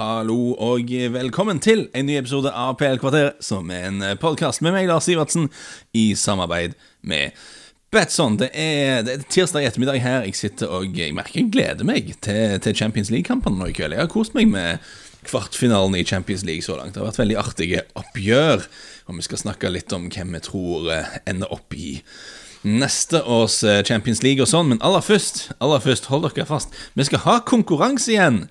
Hallo og velkommen til en ny episode av PL-kvarter, som er en podkast med meg, Lars Sivertsen, i samarbeid med Batson. Det er, det er tirsdag ettermiddag her. Jeg sitter og jeg merker jeg gleder meg til, til Champions League-kampene nå i kveld. Jeg har kost meg med kvartfinalen i Champions League så langt. Det har vært veldig artige oppgjør, og vi skal snakke litt om hvem vi tror eh, ender opp i neste års eh, Champions League og sånn. Men aller først, aller først, hold dere fast, vi skal ha konkurranse igjen.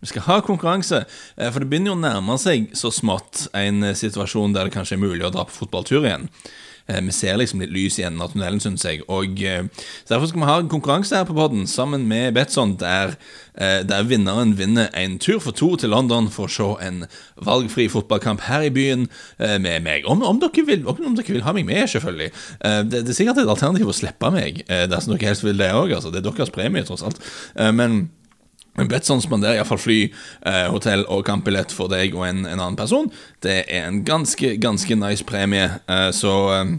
Vi skal ha konkurranse, eh, for det begynner jo å nærme seg så smått en eh, situasjon der det kanskje er mulig å dra på fotballtur igjen. Eh, vi ser liksom litt lys i enden av tunnelen, syns jeg. Og Derfor skal vi ha en konkurranse her på podden sammen med Betson, der, der, vinneren vinner en tur for to til London for å se en valgfri fotballkamp her i byen med meg. Om, om, dere, vil, om dere, vil, ha meg med, selvfølgelig. Det, det er sikkert et alternativ å slippe meg, dersom dere helst vil det òg. Altså. Det er deres premie, tross alt. Men Betson spanderer iallfall fly, eh, hotell og kampbillett for deg og en, en, annen person. Det er en ganske, ganske nice premie, eh, så eh,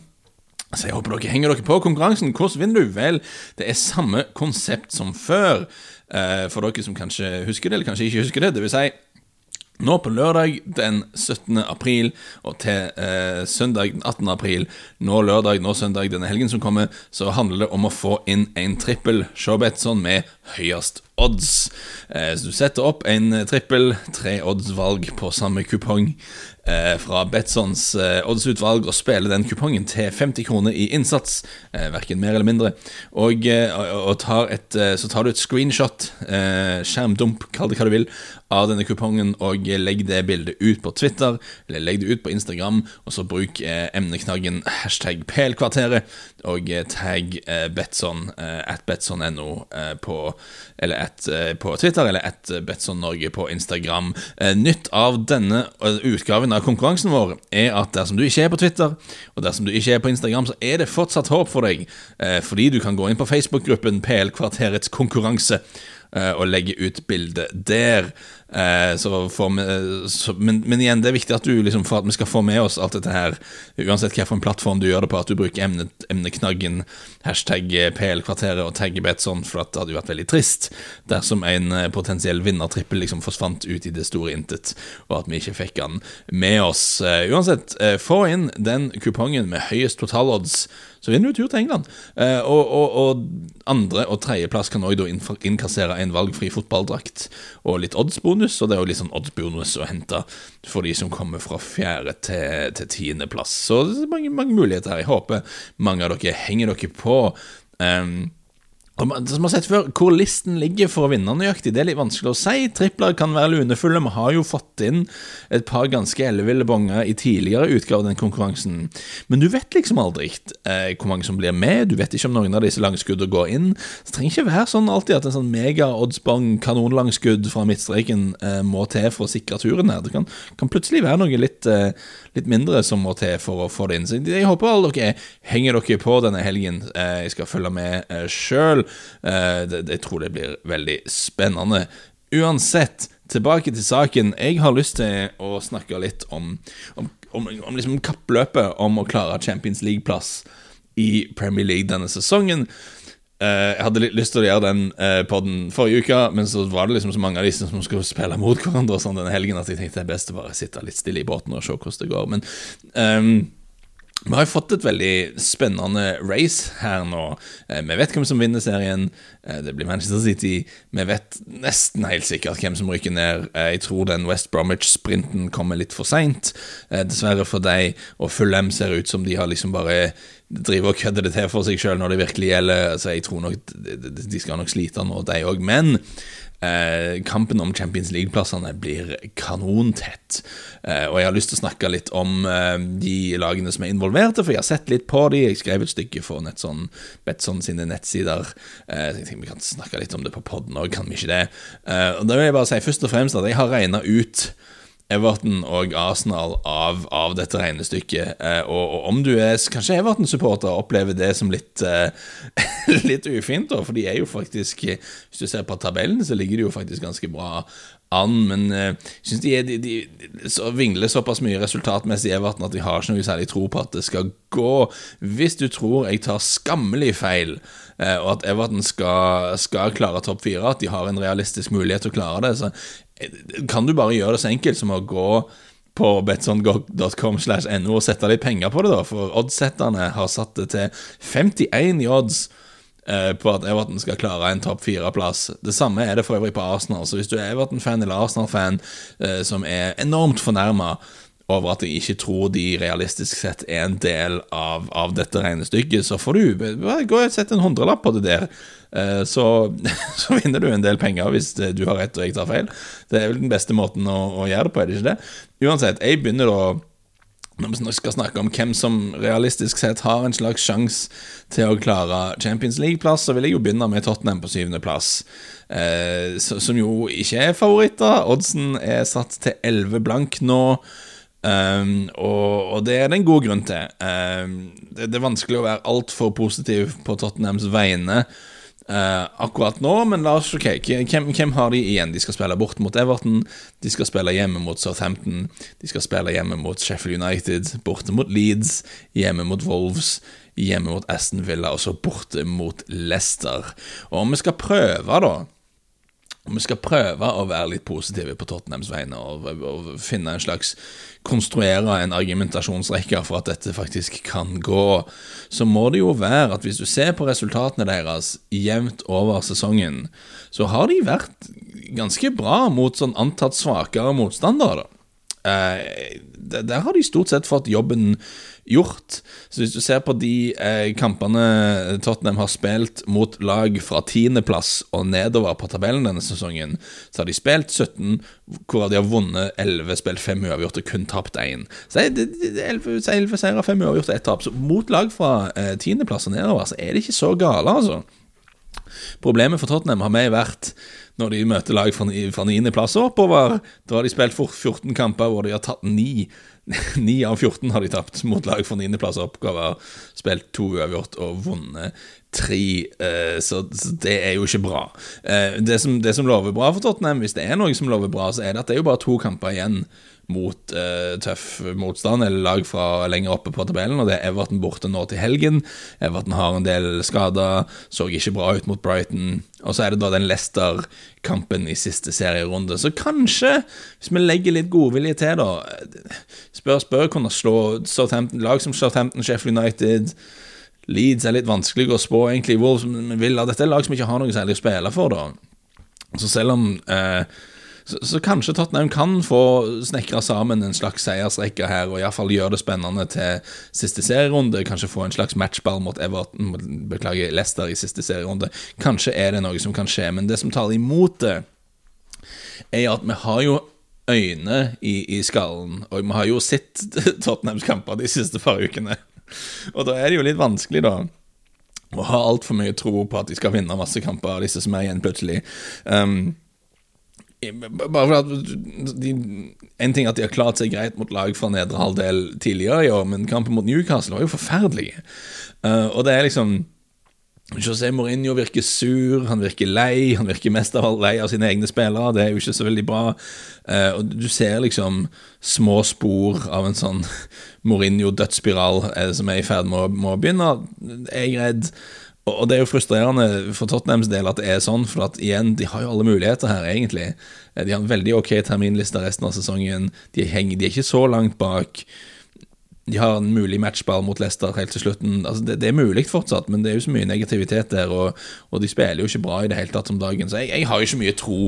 så jeg håper dere henger dere på konkurransen. Hvordan vinner du? Vel, det er samme konsept som før. Eh, for dere som kanskje husker det, eller kanskje ikke husker det. Det vil si, nå på lørdag den 17. april og til eh, søndag den 18. april, nå lørdag, nå søndag, denne helgen som kommer, så handler det om å få inn en trippel Showbetson med høyest odds. Eh, så du setter opp en trippel, tre odds-valg på samme kupong eh, fra Betsons eh, oddsutvalg og spiller den kupongen til 50 kroner i innsats, verken mer eller mindre. Og, og tar et, så tar du et screenshot, skjermdump, kall det hva du vil, av denne kupongen og legg det bildet ut på Twitter eller legg det ut på Instagram, og så bruk emneknaggen hashtag PLkvarteret og tagg Betson at betson.no på eller et på Twitter eller et Betson Norge på Instagram. Nytt av denne utgaven av konkurransen vår er at dersom du ikke er på Twitter, og dersom du ikke er på Instagram, så er det fortsatt håp for deg, fordi du kan gå inn på Facebook-gruppen PL Kvarterets konkurranse og legge ut bilde der. Eh, vi, så, men, men, igjen, det er viktig at du liksom, for at vi skal få med oss alt dette her, uansett hvilken plattform du gjør det på, at du bruker emne, emneknaggen hashtag PL-kvarteret og tagge Betson, for at det hadde jo vært veldig trist dersom en eh, potensiell vinnertrippel liksom forsvant ut i det store intet, og at vi ikke fikk den med oss. Uansett, få inn den kupongen med høyest totalodds så vinner du tur til England. Eh, og, og, og, andre- og tredjeplass kan òg innkassere en valgfri fotballdrakt og litt oddsbonus. Og det er jo litt sånn oddsbonus å hente for de som kommer fra fjerde til, til tiendeplass. Så det er mange, mange muligheter her. Jeg håper mange av dere henger dere på. Um, som har sett før, Hvor listen ligger for å vinne nøyaktig, det er litt vanskelig å si. Tripler kan være lunefulle. Vi har jo fått inn et par ganske elleville bonger i tidligere utgave av den konkurransen. Men du vet liksom aldri eh, hvor mange som blir med. Du vet ikke om noen av disse langskuddene går inn. Det trenger ikke være sånn alltid at en sånn mega-oddsbong kanonlangskudd fra midtstreken eh, må til for å sikre turen her. Det kan, kan plutselig være noe litt, eh, litt, mindre som må til for å få det inn. Så jeg håper alle dere henger dere på denne helgen. Eh, jeg skal følge med eh, sjøl. Eh, jeg tror det blir veldig spennende. Uansett, tilbake til saken. Jeg har lyst til å snakke litt om, om, om, om liksom kappløpet om å klare Champions League-plass i Premier League denne sesongen. Uh, jeg hadde litt lyst til å gjøre den uh, podden forrige uke, men så var det liksom så mange av disse som skulle spille mot hverandre sånn denne helgen at jeg tenkte det er best å bare sitte litt stille i båten og se hvordan det går. Men um, vi har fått et veldig spennende race her nå. Eh, vi vet hvem som vinner serien. Eh, det blir Manchester City. Vi vet nesten helt sikkert hvem som rykker ned. Eh, jeg tror den West Bromwich-sprinten kommer litt for seint, dessverre for deg. Og Fulham ser ut som de har liksom bare driver og kødder det til for seg sjøl når det virkelig gjelder. Så jeg tror nok de skal nok slite nå, de òg. Men Eh, kampen om Champions League-plassene blir kanontett. Eh, og jeg har lyst til å snakke litt om eh, de lagene som er involverte, for jeg har sett litt på de. Jeg skrev et stykke for Netson, Betson sine nettsider. Eh, jeg tenkte Vi kan snakke litt om det på poden òg, kan vi ikke det? Eh, og Da vil jeg bare si først og fremst at jeg har regna ut Everton og Arsenal av, av dette regnestykket. Eh, og, og, om du er kanskje Everton-supporter, opplever det som litt, eh, litt ufint, da, for de er jo faktisk Hvis du ser på tabellen, så ligger de jo faktisk ganske bra an, men jeg eh, syns de, de, de, så vingler såpass mye resultatmessig i Everton at de har ikke noe særlig tro på at det skal gå. Hvis du tror jeg tar skammelig feil, uh, og at Everton skal, skal klare topp fire, at de har en realistisk mulighet til å klare det, så kan du bare gjøre det så enkelt som å gå på betson.com slash no og sette litt penger på det, da. For oddsetterne har satt det til 51 i odds eh, på at Everton skal klare en topp fire-plass. Det samme er det for øvrig på Arsenal. Så hvis du er Everton-fan eller Arsenal-fan eh, som er enormt fornærma over at jeg ikke tror de realistisk sett er en del av, av dette regnestykket, så får du gå og sette en hundrelapp på det der. Eh, så, så, vinner du en del penger hvis du har rett og jeg tar feil. Det er vel den beste måten å, å gjøre det på, er det ikke det? Uansett, jeg begynner da når vi skal snakke om hvem som realistisk sett har en slags sjanse til å klare Champions League-plass, så vil jeg jo begynne med Tottenham på syvendeplass. Eh, som jo ikke er favoritter. Oddsen er satt til 11 blank nå. Um, og, og, det er det en god grunn til. Um, det, det, er vanskelig å være altfor positiv på Tottenhams vegne uh, akkurat nå, men la oss okay, hvem, hvem, har de igjen? De skal spille bort mot Everton, de skal spille hjemme mot Southampton, de skal spille hjemme mot Sheffield United, borte mot Leeds, hjemme mot Wolves, hjemme mot Aston Villa og så borte mot Leicester. Og om vi skal prøve, da om vi skal prøve å være litt positive på Tottenhams vegne og, og, finne en slags Konstruere en argumentasjonsrekke for at dette faktisk kan gå, så må det jo være at hvis du ser på resultatene deres jevnt over sesongen, så har de vært ganske bra mot sånn antatt svakere motstandere. Eh, der har de stort sett fått jobben gjort. Så hvis du ser på de eh, kampene Tottenham har spilt mot lag fra tiendeplass og nedover på tabellen denne sesongen, så har de spilt 17, hvor de har vunnet 11, spilt 5 uavgjort og kun tapt 1. Så det er 11, 11 seire, 5 uavgjort og 1 tap. Så mot lag fra eh, tiendeplass og nedover, så er det ikke så gale, altså. Problemet for Tottenham har mer vært når de møter lag fra, fra 9. plass oppover. Da har de spilt 14 kamper hvor de har tatt 9 9 av 14 har de tapt mot lag fra niendeplass og oppover. Spilt to uavgjort og vunnet tre, eh, så, det er jo ikke bra. Eh, det, som, det som lover bra for Tottenham, hvis det er noe som lover bra, så er det at det er jo bare to kamper igjen mot uh, tøff motstand, eller lag fra lenger oppe på tabellen. Og det er Everton borte nå til helgen. Everton har en del skader, så ikke bra ut mot Brighton. Og så er det da den Leicester-kampen i siste serierunde. Så kanskje, hvis vi legger litt godvilje til, da Spør, spør kunne slå lag som Southampton, Sheffield United Leeds er litt vanskelig å spå, egentlig. Wolves, Villa, dette er lag som ikke har noe særlig å spille for, da. Så selv om eh, så, så, kanskje Tottenham kan få snekra sammen en slags seiersrekke her, og iallfall gjøre det spennende til siste serierunde. Kanskje få en slags matchball mot Everton, beklager, Leicester i siste serierunde. Kanskje er det noe som kan skje, men det som tar imot det, er at vi har jo øyne i, i skallen, og vi har jo sett Tottenhams kamper de siste par ukene. Og da er det jo litt vanskelig, da å ha altfor mye tro på at de skal vinne masse kamper, disse som er igjen plutselig. Um, bare for at de, En ting er at de har klart seg greit mot lag fra nedre halvdel tidligere i år, men kampen mot Newcastle var jo forferdelig. Uh, og det er liksom José Mourinho virker sur, han virker lei, han virker mest av alt lei av sine egne spillere. Det er jo ikke så veldig bra. Uh, og du ser liksom små spor av en sånn Mourinho-dødsspiral uh, som er i ferd med å, med å begynne. Jeg er redd og det er jo frustrerende for Tottenhams del at det er sånn, for at igjen, de har jo alle muligheter her, egentlig. De har en veldig ok terminliste resten av sesongen. De, henger, de er ikke så langt bak. De har en mulig matchball mot Leicester helt til slutten. Altså, det, det, er mulig fortsatt, men det er jo så mye negativitet der, og, og de spiller jo ikke bra i det hele tatt om dagen. Så jeg, jeg, har jo ikke mye tro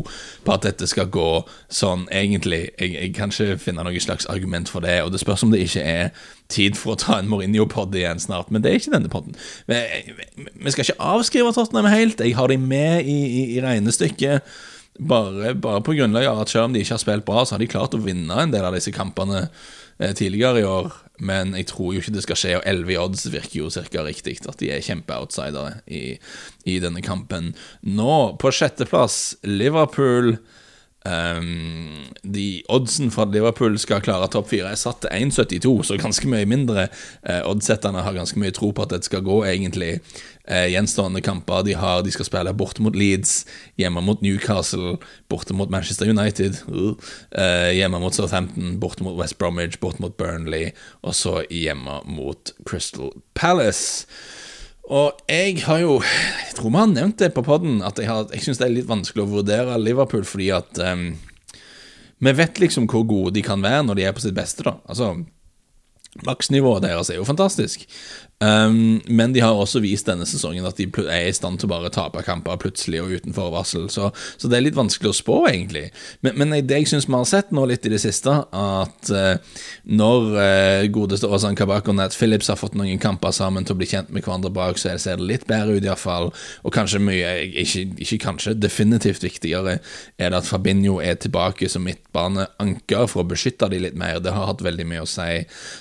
på at dette skal gå sånn, egentlig. Jeg, jeg kan ikke finne noe slags argument for det, og det spørs om det ikke er tid for å ta en Mourinho-pod igjen snart, men det er ikke denne podden. Vi skal ikke avskrive Tottenham helt, jeg har de med i, i, i regnestykket. Bare, bare på grunnlag av at selv om de ikke har spilt bra, så har de klart å vinne en del av disse kampene tidligere i år men jeg tror jo ikke det skal skje. Og 11 i odds virker jo ca. riktig, at de er kjempeoutsidere i, i denne kampen. Nå, på sjetteplass, Liverpool. Um, de Oddsen for at Liverpool skal klare topp fire, er satt til 1,72, så ganske mye mindre. Uh, oddsetterne har ganske mye tro på at det skal gå, egentlig. Uh, gjenstående kamper de har, de skal spille borte mot Leeds, hjemme mot Newcastle, borte mot Manchester United, uh, hjemme mot Southampton, borte mot West Bromwich, borte mot Burnley, og så hjemme mot Crystal Palace. Og jeg har jo Jeg tror vi har nevnt det på poden, at jeg, har, jeg syns det er litt vanskelig å vurdere Liverpool fordi at um, Vi vet liksom hvor gode de kan være når de er på sitt beste, da. Altså, Maksnivået deres er jo fantastisk. Um, men de har også vist denne sesongen at de er i stand til å bare tape kamper plutselig og uten forvarsel, så, så, det er litt vanskelig å spå, egentlig. Men, men det jeg syns vi har sett nå litt i det siste, at uh, når uh, godeste Ozan Kabak og Nat Phillips har fått noen kamper sammen til å bli kjent med hverandre bak, så ser det litt bedre ut, iallfall. Og kanskje mye, ikke, ikke, kanskje, definitivt viktigere er det at Fabinho er tilbake som midtbaneanker for å beskytte de litt mer. Det har hatt veldig mye å si.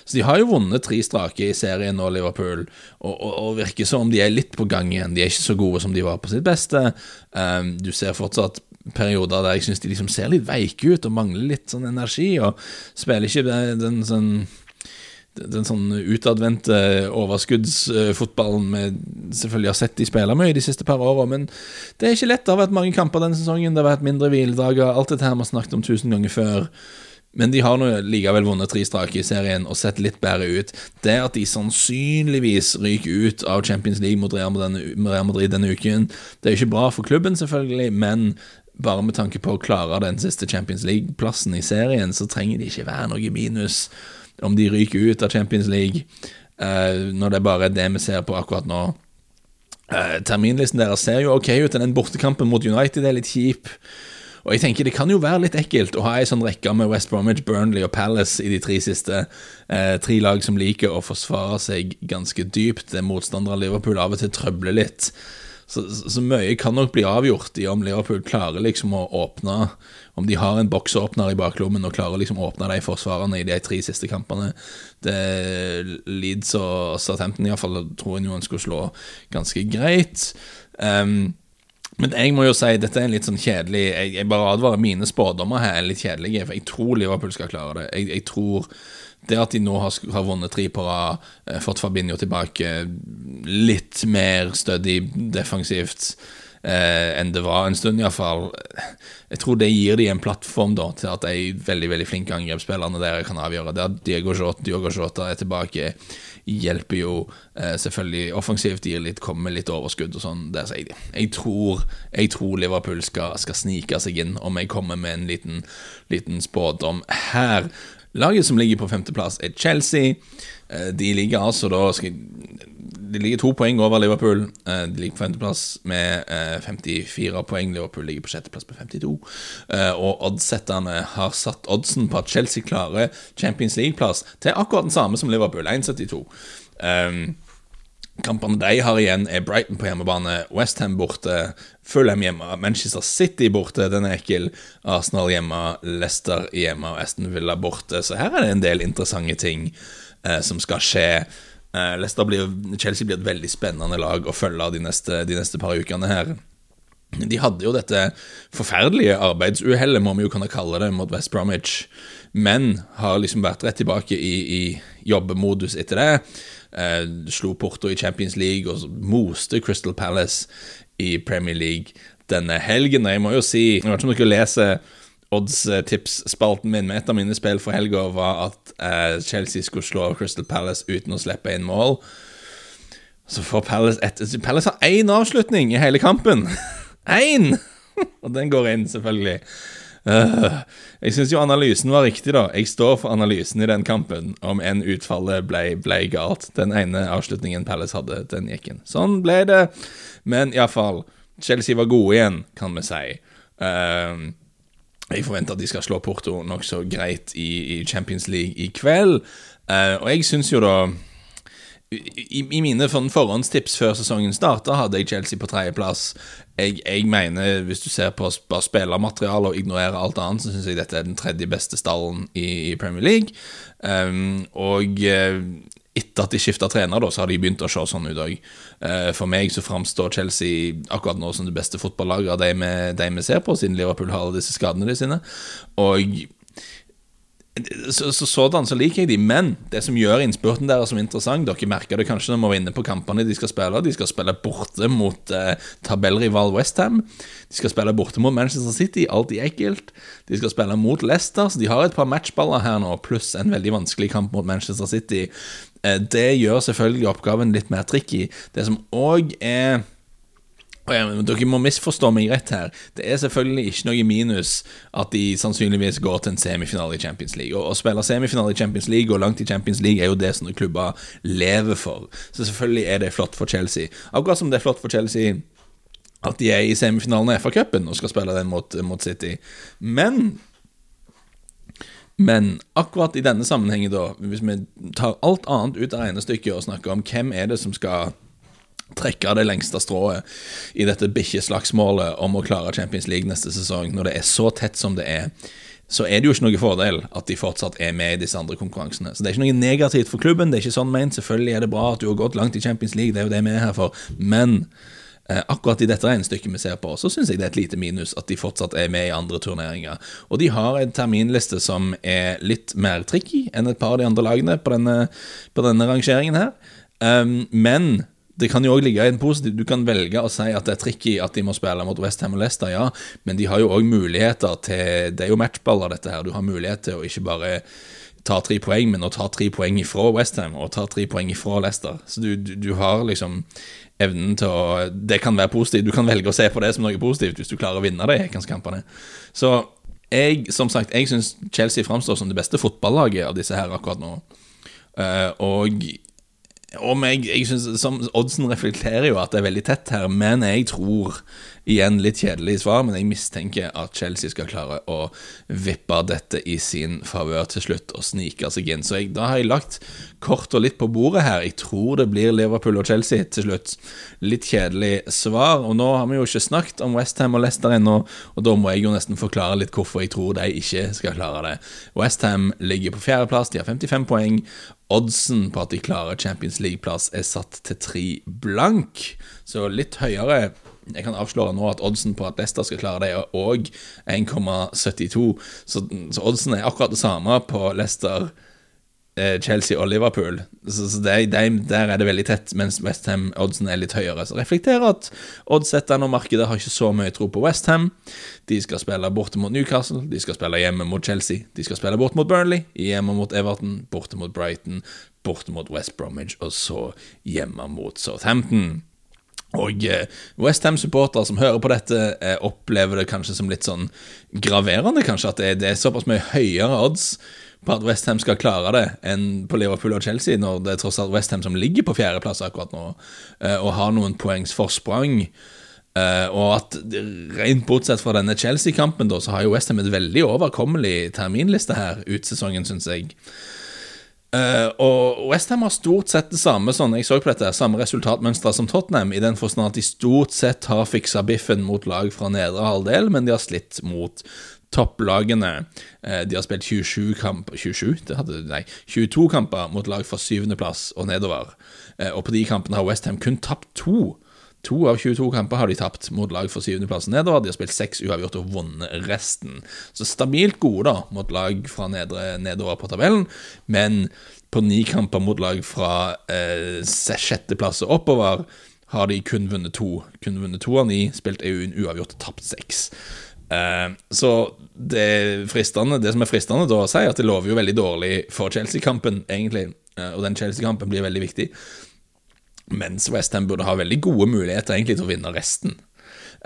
Så de har jo vunnet tre strake i serien nå, Liverpool, og, og, og, virker som om de er litt på gang igjen. De er ikke så gode som de var på sitt beste. Um, du ser fortsatt perioder der jeg syns de liksom ser litt veike ut og mangler litt sånn energi, og spiller ikke den, den sånn den sånn utadvendte overskuddsfotballen vi selvfølgelig har sett de spille mye de siste par åra. Men det er ikke lett. Det har vært mange kamper denne sesongen. Det har vært mindre hviledager. Alt dette her vi har snakket om tusen ganger før. Men de har nå likevel vunnet tre strake i serien og sett litt bedre ut. Det at de sannsynligvis ryker ut av Champions League mot Real Madrid denne uken, det er ikke bra for klubben, selvfølgelig, men bare med tanke på å klare den siste Champions League-plassen i serien, så trenger de ikke være noe minus om de ryker ut av Champions League, uh, når det er bare det vi ser på akkurat nå. Uh, terminlisten deres ser jo ok ut, den bortekampen mot United er litt kjip. Og jeg tenker Det kan jo være litt ekkelt å ha ei sånn rekke med West Bromwich, Burnley og Palace i de tre siste. Eh, tre lag som liker å forsvare seg ganske dypt. Motstandere av Liverpool av og til trøbler litt. Så, så, mye kan nok bli avgjort i om Liverpool klarer liksom å åpne Om de har en boksåpner i baklommen og klarer liksom å åpne de forsvarerne i de tre siste kampene. Det Leeds og Southampton iallfall tror jeg noen skulle slå ganske greit. Um, men jeg må jo si dette er en litt sånn kjedelig Jeg, jeg bare advarer mine spådommer her er litt kjedelige, for jeg tror Liverpool skal klare det. Jeg, jeg tror det at de nå har, har vunnet tre på rad, eh, fått Fabinho tilbake, litt mer stødig defensivt eh, enn det var en stund, iallfall. Jeg tror det gir de en plattform da til at de veldig veldig flinke angrepsspillerne der kan avgjøre. Det at Diego Jota, Diego Jota er tilbake hjelper jo eh, selvfølgelig offensivt, gir litt, kommer litt overskudd og sånn. Der sier de. Jeg tror, jeg tror Liverpool skal, skal, snike seg inn, om jeg kommer med en liten, liten spådom her. Laget som ligger på femteplass, er Chelsea. Eh, de ligger altså da skal, de ligger to poeng over Liverpool. Eh, de ligger på femteplass med 54 eh, poeng. Liverpool ligger på sjetteplass med 52. Eh, og oddsetterne har satt oddsen på at Chelsea klarer Champions League-plass til akkurat den samme som Liverpool, 1,72. Kampene de har igjen, er Brighton på hjemmebane, Westham borte, Fulham hjemme, Manchester City borte, den er ekkel, Arsenal hjemme, Leicester hjemme og Aston Villa borte. Så her er det en del interessante ting som skal skje. Uh, blir, Chelsea blir et veldig spennende lag å følge de neste, de neste par ukene her. De hadde jo dette forferdelige arbeidsuhellet, må vi jo kunne kalle det, mot West Bromwich, men har liksom vært rett tilbake i, i jobbemodus etter det. Eh, slo Porto i Champions League og moste Crystal Palace i Premier League denne helgen. Og jeg må jo si Jeg vet ikke om dere leser odds-tips-spalten min med et av mine spill for helga var at eh, Chelsea skulle slå Crystal Palace uten å slippe inn mål. Så får Palace et, Palace har én avslutning i hele kampen! Én! Og den går inn, selvfølgelig. Uh, jeg syns jo analysen var riktig, da. Jeg står for analysen i den kampen, om enn utfallet ble, ble galt. Den ene avslutningen Palace hadde, den gikk inn. Sånn ble det. Men iallfall, Chelsea var gode igjen, kan vi si. Uh, jeg forventer at de skal slå Porto nokså greit i, i, Champions League i kveld. Uh, og jeg syns jo da i, i mine forhåndstips før sesongen starta, hadde jeg Chelsea på tredjeplass. Jeg, jeg mener, hvis du ser på bare spillermateriale og ignorerer alt annet, så syns jeg dette er den tredje beste stallen i, i Premier League. Um, og uh, etter at de skifta trener, da, så har de begynt å se sånn ut òg. Eh, for meg så framstår Chelsea akkurat nå som det beste fotballaget av de vi, ser på, siden Liverpool har alle disse skadene de sine. Og så, så, sådan så liker jeg de, men det som gjør innspurten deres som interessant Dere merker det kanskje når vi var inne på kampene de skal spille. De skal spille borte mot eh, tabellrival Westham. De skal spille borte mot Manchester City, alltid ekkelt. De skal spille mot Leicester, så de har et par matchballer her nå, pluss en veldig vanskelig kamp mot Manchester City. Eh, det gjør selvfølgelig oppgaven litt mer tricky. Det som òg er dere må misforstå meg rett her. Det er selvfølgelig ikke noe minus at de sannsynligvis går til en semifinale i Champions League. Og Å spille semifinale i Champions League og langt i Champions League er jo det som klubber lever for. Så selvfølgelig er det flott for Chelsea. Akkurat som det er flott for Chelsea at de er i semifinalen av FA-cupen og skal spille den mot, mot City. Men men akkurat i denne sammenhengen, da, hvis vi tar alt annet ut av regnestykket og snakker om hvem er det som skal trekke det lengste strået i dette bikkjeslagsmålet om å klare Champions League neste sesong, når det er så tett som det er, så er det jo ikke noe fordel at de fortsatt er med i disse andre konkurransene. Så det er ikke noe negativt for klubben, det er ikke sånn ment. Selvfølgelig er det bra at du har gått langt i Champions League, det er jo det vi er her for, men eh, akkurat i dette regnestykket vi ser på, så syns jeg det er et lite minus at de fortsatt er med i andre turneringer. Og de har en terminliste som er litt mer tricky enn et par av de andre lagene på denne, på denne rangeringen her. Um, men det kan jo òg ligge i en positiv Du kan velge å si at det er tricky at de må spille mot Westham og Leicester, ja, men de har jo òg muligheter til Det er jo matchballer, dette her. Du har mulighet til å ikke bare ta tre poeng, men å ta tre poeng ifra Westham og ta tre poeng ifra Leicester. Så du, du, du, har liksom evnen til å Det kan være positivt. Du kan velge å se på det som noe positivt hvis du klarer å vinne de kampene. Så jeg, som sagt, jeg syns Chelsea framstår som det beste fotballaget av disse her akkurat nå. Uh, og om jeg, jeg synes, som Oddsen reflekterer jo at det er veldig tett her, men jeg tror Igjen litt kjedelig svar, men jeg mistenker at Chelsea skal klare å vippe dette i sin favør til slutt og snike seg inn. Så jeg, da har jeg lagt kort og litt på bordet her. Jeg tror det blir Liverpool og Chelsea til slutt. Litt kjedelig svar. Og nå har vi jo ikke snakket om Westham og Leicester ennå, og da må jeg jo nesten forklare litt hvorfor jeg tror de ikke skal klare det. Westham ligger på fjerdeplass, de har 55 poeng. Oddsen på at de klarer Champions League-plass er satt til tre blank, så litt høyere. Jeg kan avsløre nå at oddsen på at Leicester skal klare det, er òg 1,72. Så, så, oddsen er akkurat det samme på Leicester, Chelsea og Liverpool. Så, så det, de, der er det veldig tett, mens Westham-oddsen er litt høyere. Så reflekterer at oddsetterne og markedet har ikke så mye tro på Westham. De skal spille borte mot Newcastle, de skal spille hjemme mot Chelsea. De skal spille borte mot Burnley, hjemme mot Everton, borte mot Brighton, borte mot West Bromwich, og så hjemme mot Southampton. Og eh, Westham-supportere som hører på dette, eh, opplever det kanskje som litt sånn graverende, kanskje, at det er såpass mye høyere odds på at Westham skal klare det, enn på Liverpool og Chelsea, når det er tross alt Westham som ligger på fjerdeplass akkurat nå, eh, og har noen poengs forsprang. og at rent bortsett fra denne Chelsea-kampen, så har jo Westham et veldig overkommelig terminliste her ut sesongen, syns jeg. Uh, og Westham har stort sett det samme sånn, jeg så på dette, samme resultatmønster som Tottenham, i den forstand at de stort sett har fiksa biffen mot lag fra nedre halvdel, men de har slitt mot topplagene. Uh, de har spilt 27 kamper 27? Det hadde, nei, 22 kamper mot lag fra syvendeplass og nedover. Uh, og på de kampene har Westham kun tapt to. To av 22 kamper har de tapt mot lag for syvendeplass nedover. De har spilt seks uavgjort og vunnet resten. Så stabilt gode da mot lag fra nedre, nedover på tabellen, men på ni kamper mot lag fra eh, sjetteplass og oppover har de kun vunnet to. Kun vunnet to av ni, spilt EU uavgjort og tapt seks. Uh, så det, fristende, det som er fristende da å si, at det lover jo veldig dårlig for Chelsea-kampen, egentlig. Uh, og den Chelsea-kampen blir veldig viktig. Mens Westham burde ha veldig gode muligheter egentlig til å vinne resten.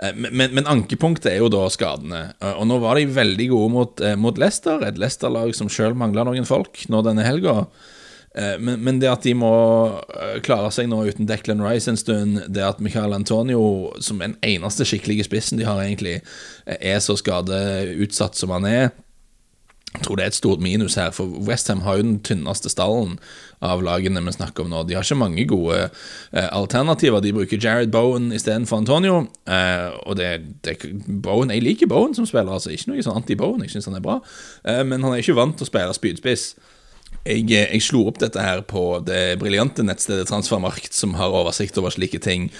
Eh, men, men, ankepunktet er jo da skadene. Eh, og nå var de veldig gode mot, eh, mot Leicester, et Leicester-lag som sjøl mangla noen folk nå denne helga. Men, men, det at de må klare seg nå uten Declan Rice en stund, det at Michael Antonio, som den eneste skikkelige spissen de har, egentlig, er så skadeutsatt som han er, jeg tror det er et stort minus her, for Westham har jo den tynneste stallen av lagene vi snakker om nå. De har ikke mange gode eh, alternativer. De bruker Jared Bowen istedenfor Antonio. Eh, og det, det, Bowen, Jeg liker Bowen som spiller, altså ikke noe sånn anti-Bowen. Jeg syns han er bra, eh, men han er ikke vant til å spille spydspiss. Jeg, eh, jeg, slo opp dette her på det briljante nettstedet Transfermarkt, som har oversikt over slike ting.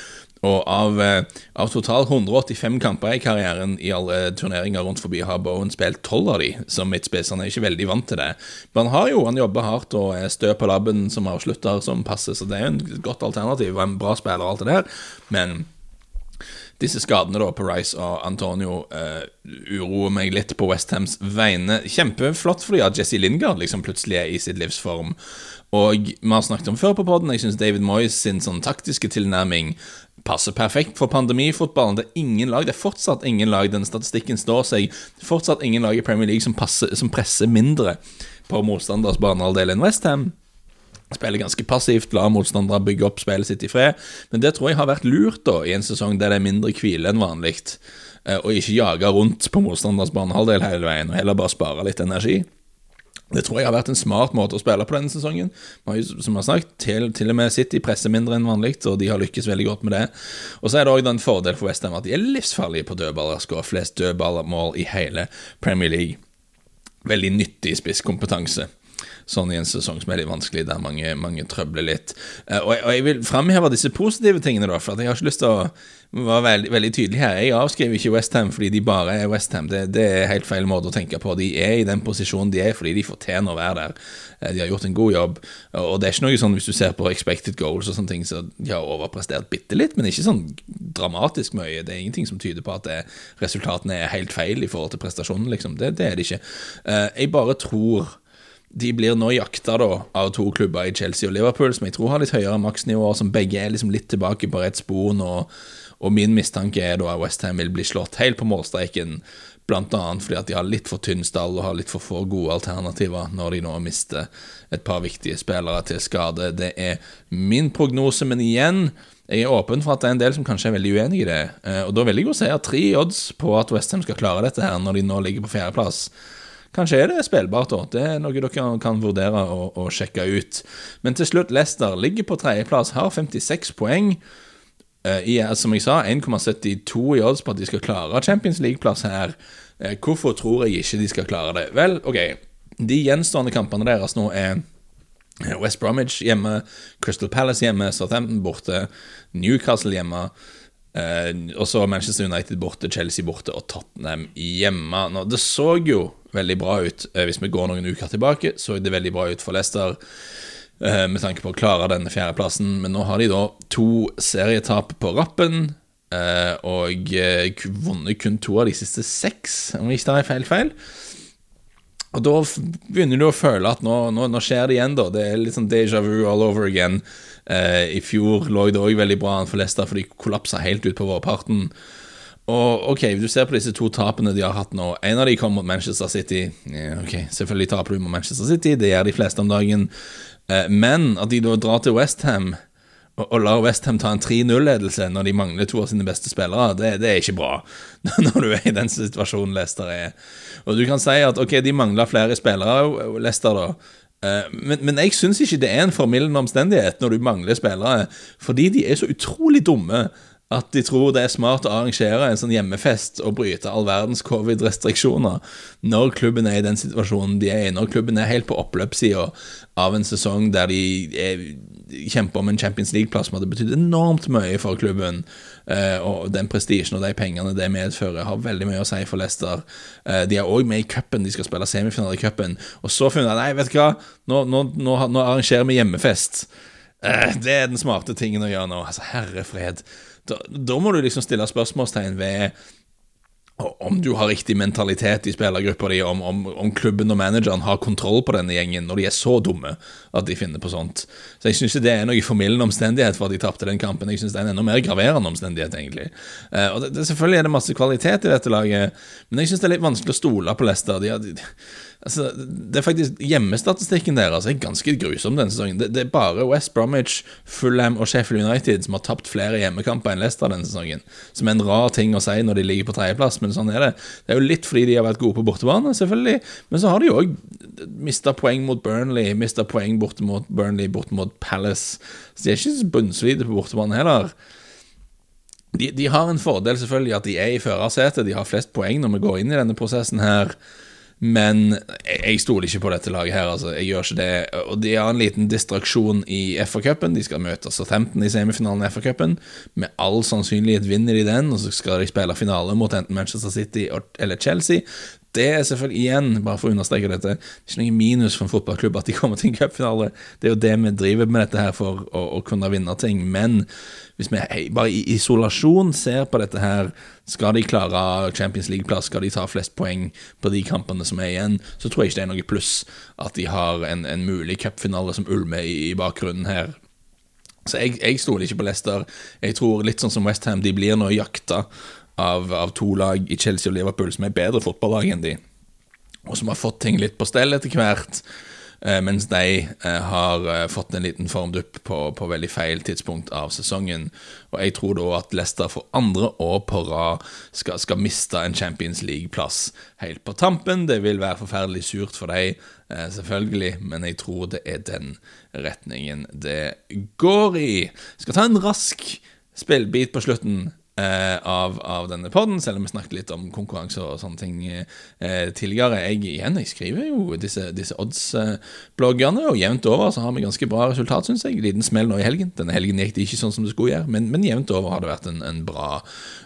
Og av, eh, av totalt 185 kamper i karrieren i alle turneringer rundt forbi, har Bowen spilt 12 av de som midtspiss. Han er ikke veldig vant til det. Men han har jo, han jobber hardt og er stø på labben som avslutter som passer, så det er jo en godt alternativ og en bra spiller og alt det der. Men disse skadene da på Rice og Antonio uh, uroer meg litt på Westhams vegne. Kjempeflott fordi at Jesse Lingard liksom plutselig er i sitt livsform. Og vi har snakket om før på poden, jeg syns David Moyes sin sånn taktiske tilnærming passer perfekt for pandemifotballen. Det er ingen lag, det er fortsatt ingen lag, den statistikken står seg. Fortsatt ingen lag i Premier League som, passer, som presser mindre på motstanders banehalvdel enn Westham. Spiller ganske passivt, lar motstandere bygge opp spillet sitt i fred. Men det tror jeg har vært lurt da i en sesong der det er mindre hvile enn vanlig. Eh, og ikke jage rundt på motstanders banehalvdel hele veien, og heller bare spare litt energi. Det tror jeg har vært en smart måte å spille på denne sesongen. Som jeg har snakket, til, til, og med City presser mindre enn vanlig, og de har lykkes veldig godt med det. Og så er det òg en fordel for Westham at de er livsfarlige på dødballer, skårer flest dødballmål i hele Premier League. Veldig nyttig spisskompetanse sånn i en sesong som er litt vanskelig, der mange, mange trøbler litt. Uh, og, jeg, og, jeg, vil framheve disse positive tingene, da, for jeg har ikke lyst til å være veldig, veldig tydelig her. Jeg avskriver ikke Westham fordi de bare er Westham. Det, det er helt feil måte å tenke på. De er i den posisjonen de er fordi de fortjener å være der. Uh, de har gjort en god jobb. Og det er ikke noe sånn hvis du ser på expected goals og sånne ting, så de har overprestert bitte litt, men ikke sånn dramatisk mye. Det er ingenting som tyder på at det, resultatene er helt feil i forhold til prestasjonen, liksom. Det, det er det ikke. Uh, jeg bare tror de blir nå jakta av to klubber i Chelsea og Liverpool, som jeg tror har litt høyere maksnivåer, som begge er liksom litt tilbake på rett spor nå. Og min mistanke er da at Westham vil bli slått helt på målstreken, bl.a. fordi at de har litt for tynn stall og har litt for få gode alternativer når de nå mister et par viktige spillere til skade. Det er min prognose, men igjen jeg er åpen for at det er en del som kanskje er veldig uenig i det. Eh, og da vil jeg jo si at tre odds på at Westham skal klare dette her når de nå ligger på fjerdeplass. Kanskje er det spillbart, da. Det er noe dere kan vurdere å, å sjekke ut. Men til slutt, Leicester ligger på tredjeplass, har 56 poeng. Uh, i, som jeg sa, 1,72 i odds på at de skal klare Champions League-plass her. Uh, hvorfor tror jeg ikke de skal klare det? Vel, OK. De gjenstående kampene deres nå er West Bromwich hjemme, Crystal Palace hjemme, Southampton borte, Newcastle hjemme. Eh, og så Manchester United borte, Chelsea borte og Tottenham hjemme. Nå, det så jo veldig bra ut. Eh, hvis vi går noen uker tilbake, så det veldig bra ut for Leicester eh, med tanke på å klare denne fjerdeplassen. Men nå har de da to serietap på rappen. Eh, og vunnet kun to av de siste seks, om ikke det er feil feil. Og da begynner du å føle at nå, nå, nå, skjer det igjen, da. Det er litt sånn déjà vu all over again. I fjor lå det òg veldig bra an for Leicester, for de kollapsa helt ut på vårparten. Og ok, Du ser på disse to tapene de har hatt nå. En av de kom mot Manchester City. Ok, Selvfølgelig taper du mot Manchester City, det gjør de fleste om dagen. Eh, men at de da drar til Westham og lar Westham ta en 3-0-ledelse når de mangler to av sine beste spillere, det, det, er ikke bra. Når du er i den situasjonen Leicester er. Og du kan si at ok, de mangler flere spillere, Leicester, da. Eh, men, men, jeg syns ikke det er en formildende omstendighet når du mangler spillere, fordi de er så utrolig dumme at de tror det er smart å arrangere en sånn hjemmefest og bryte all verdens covid-restriksjoner når klubben er i den situasjonen de er i, når klubben er helt på oppløpssida av en sesong der de er, kjemper om en Champions League-plass som hadde betydd enormt mye for klubben. Uh, og den prestisjen og de pengene det medfører, har veldig mye å si for Leicester. Uh, de er òg med i cupen, de skal spille semifinale i cupen. Og så funnet de nei, vet du hva, nå, nå, nå, nå arrangerer vi hjemmefest. Uh, det er den smarte tingen å gjøre nå. Altså, herre fred da, da må du liksom stille spørsmålstegn ved om du har riktig mentalitet i spillergruppa di, om, om, om, klubben og manageren har kontroll på denne gjengen når de er så dumme at de finner på sånt. Så Jeg syns det er noe formildende omstendighet for at de tapte den kampen. Jeg synes det er en enda mer graverende omstendighet, egentlig. Uh, og det, det, Selvfølgelig er det masse kvalitet i dette laget, men jeg syns det er litt vanskelig å stole på Leicester. De, de, Altså, det er faktisk Hjemmestatistikken deres er ganske grusom denne sesongen. Det, det, er bare West Bromwich, Fulham og Sheffield United som har tapt flere hjemmekamper enn Leicester denne sesongen. Som er en rar ting å si når de ligger på tredjeplass, men sånn er det. Det er jo litt fordi de har vært gode på bortebane, selvfølgelig, men så har de òg mista poeng mot Burnley, mista poeng borte mot Burnley, borte mot Palace. Så de er ikke så bunnsolide på bortebane heller. De, de, har en fordel, selvfølgelig, at de er i førersetet. De har flest poeng når vi går inn i denne prosessen her. Men jeg stoler ikke på dette laget her, altså. Jeg gjør ikke det. Og de har en liten distraksjon i FA-cupen. De skal møte Southampton i semifinalen i FA-cupen. Med all sannsynlighet vinner de den, og så skal de spille finale mot enten Manchester City eller Chelsea. Det er selvfølgelig igjen, bare for å understreke dette, det er ikke noe minus for en fotballklubb at de kommer til en cupfinale. Det er jo det vi driver med dette her for, å, å kunne vinne ting. Men hvis vi bare i isolasjon ser på dette her, skal de klare Champions League-plass, skal de ta flest poeng på de kampene som er igjen, så tror jeg ikke det er noe pluss at de har en, en mulig cupfinale som ulmer i, i bakgrunnen her. Så jeg, jeg stoler ikke på Leicester. Jeg tror litt sånn som Westham, de blir nå jakta av, av, to lag i Chelsea og Liverpool som er bedre fotballag enn de, og som har fått ting litt på stell etter hvert. Eh, mens de eh, har eh, fått en liten formdupp på, på, veldig feil tidspunkt av sesongen. Og jeg tror da at Leicester for andre år på rad skal, skal miste en Champions League-plass helt på tampen. Det vil være forferdelig surt for dem, selvfølgelig, men jeg tror det er den retningen det går i. Skal ta en rask spillbit på slutten av, av, denne poden, selv om vi snakket litt om konkurranse og sånne ting eh, tidligere. Jeg, igjen, jeg skriver jo disse, disse odds-bloggerne, og jevnt over så har vi ganske bra resultat, syns jeg. Liten smell nå i helgen. Denne helgen gikk det ikke sånn som det skulle gjøre, men, men jevnt over har det vært en, en, bra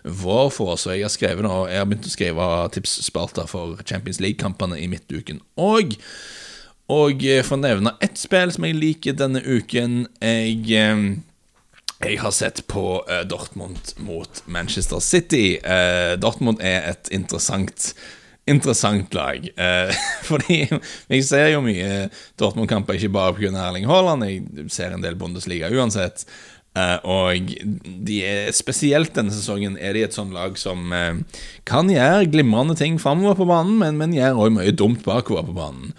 vår for oss. Og jeg har skrevet nå, jeg har begynt å skrive tipsspalter for Champions League-kampene i midtuken. Og og for å nevne ett spill som jeg liker denne uken Jeg eh, jeg har sett på uh, Dortmund mot Manchester City. Uh, Dortmund er et interessant interessant lag. Uh, fordi jeg ser jo mye Dortmund-kamper, ikke bare pga. Erling Haaland. Jeg ser en del Bundesliga uansett. Og de er, spesielt denne sesongen er de et sånn lag som kan gjøre glimrende ting framover på banen, men, men gjør også mye dumt bakover på banen.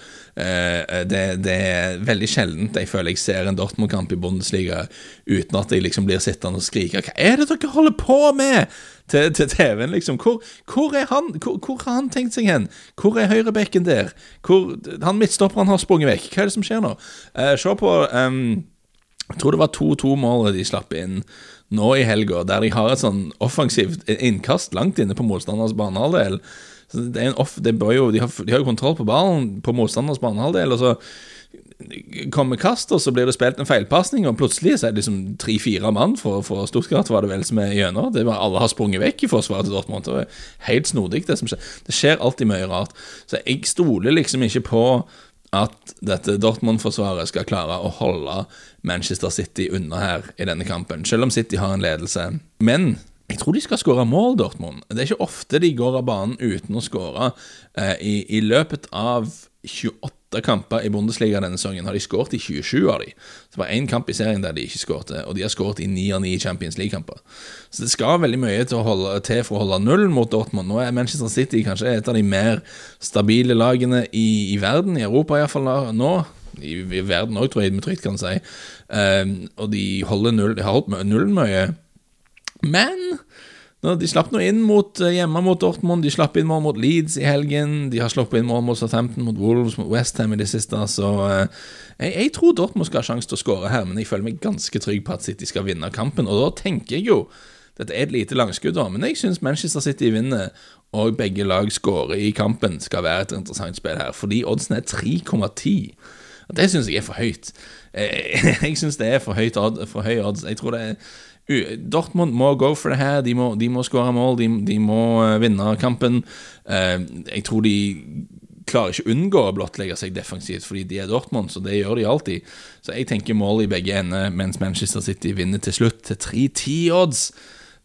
Uh, det, det, er veldig sjeldent jeg føler jeg ser en Dortmund-kamp i Bundesliga uten at jeg liksom blir sittende og skrike 'Hva er det dere holder på med?' til, til TV-en, liksom. Hvor, hvor, er han? Hvor, hvor, har han tenkt seg hen? Hvor er høyrebekken der? Hvor, han midtstopperen har sprunget vekk. Hva er det som skjer nå? se på um, jeg tror det var 2-2-målet de slapp inn nå i helga, der de har et sånn offensivt innkast langt inne på motstanders banehalvdel. Det det jo, de, har, de har jo kontroll på ballen på motstanders banehalvdel, og så kommer kast, og så blir det spilt en feilpasning, og plutselig så er det liksom tre-fire mann for, for Stuttgart, var det vel, som er gjennom. Alle har sprunget vekk i forsvaret til Dortmund. Det er helt snodig, det som skjer. Det skjer alltid mye rart. Så jeg stoler liksom ikke på at dette Dortmund-forsvaret skal klare å holde Manchester City unna her i denne kampen, selv om City har en ledelse. Men jeg tror de skal skåre mål, Dortmund. Det er ikke ofte de går av banen uten å skåre. Eh, i, I løpet av 28 kamper i Bundesliga denne sesongen har de skåret i 27 av de. Så det var én kamp i serien der de ikke skårte, og de har skåret i 9 av 9 Champions League-kamper. Så det skal veldig mye til, holde, til, for å holde null mot Dortmund. Nå er Manchester City kanskje et av de mer stabile lagene i, i verden, i Europa iallfall nå. I, i verden òg, tror jeg vi trygt kan si. Um, og de holder null, de har holdt nullen mye. Men de slapp nå inn mot, eh, hjemme mot Dortmund, de slapp inn mål mot Leeds i helgen. De har sluppet inn mål mot Southampton, mot Wolves, mot Westham i det siste. Så eh, jeg, jeg, tror Dortmund skal ha sjanse til å skåre her, men jeg føler meg ganske trygg på at City skal vinne kampen. Og da tenker jeg jo Dette er et lite langskudd, da, men jeg syns Manchester City vinner, og begge lag skårer i kampen, skal være et interessant spill her. Fordi oddsen er 3,10. Det syns jeg er for høyt. Eh, jeg syns det er for, høyt, for høy odds. Jeg tror det er Dortmund må go for det her. De må, de må skåre mål, de, de, må eh, vinne kampen. Eh, jeg tror de klarer ikke å unngå å blottlegge seg defensivt, fordi de er Dortmund, så det gjør de alltid. Så jeg tenker mål i begge ender, mens Manchester City vinner til slutt til 3-10 odds.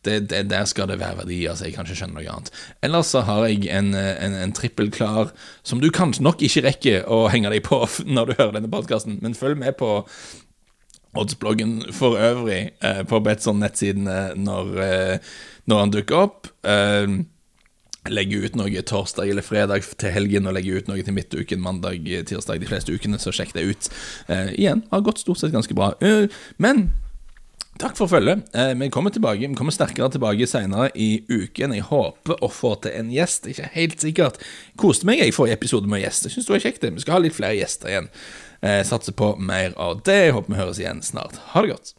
Det, det, der skal det være verdi, altså jeg kan ikke skjønne noe annet. Ellers så har jeg en, en, en trippel klar, som du kanskje nok ikke rekker å henge deg på når du hører denne podkasten, men følg med på Oddsbloggen for øvrig eh, på Betson-nettsidene når, eh, når han dukker opp. Eh, legger ut noe torsdag eller fredag til helgen og legger ut noe til midtuken, mandag, tirsdag, de fleste ukene, så sjekk det ut. Eh, igjen, har gått stort sett ganske bra. Uh, men takk for følget. Eh, vi kommer tilbake, vi kommer sterkere tilbake senere i uken. Jeg håper å få til en gjest, ikke helt sikkert. Koste meg jeg forrige episode med gjest. Jeg syns det var kjekt. Vi skal ha litt flere gjester igjen. Eh, satser på mer av det. Håper vi høres igjen snart. Ha det godt.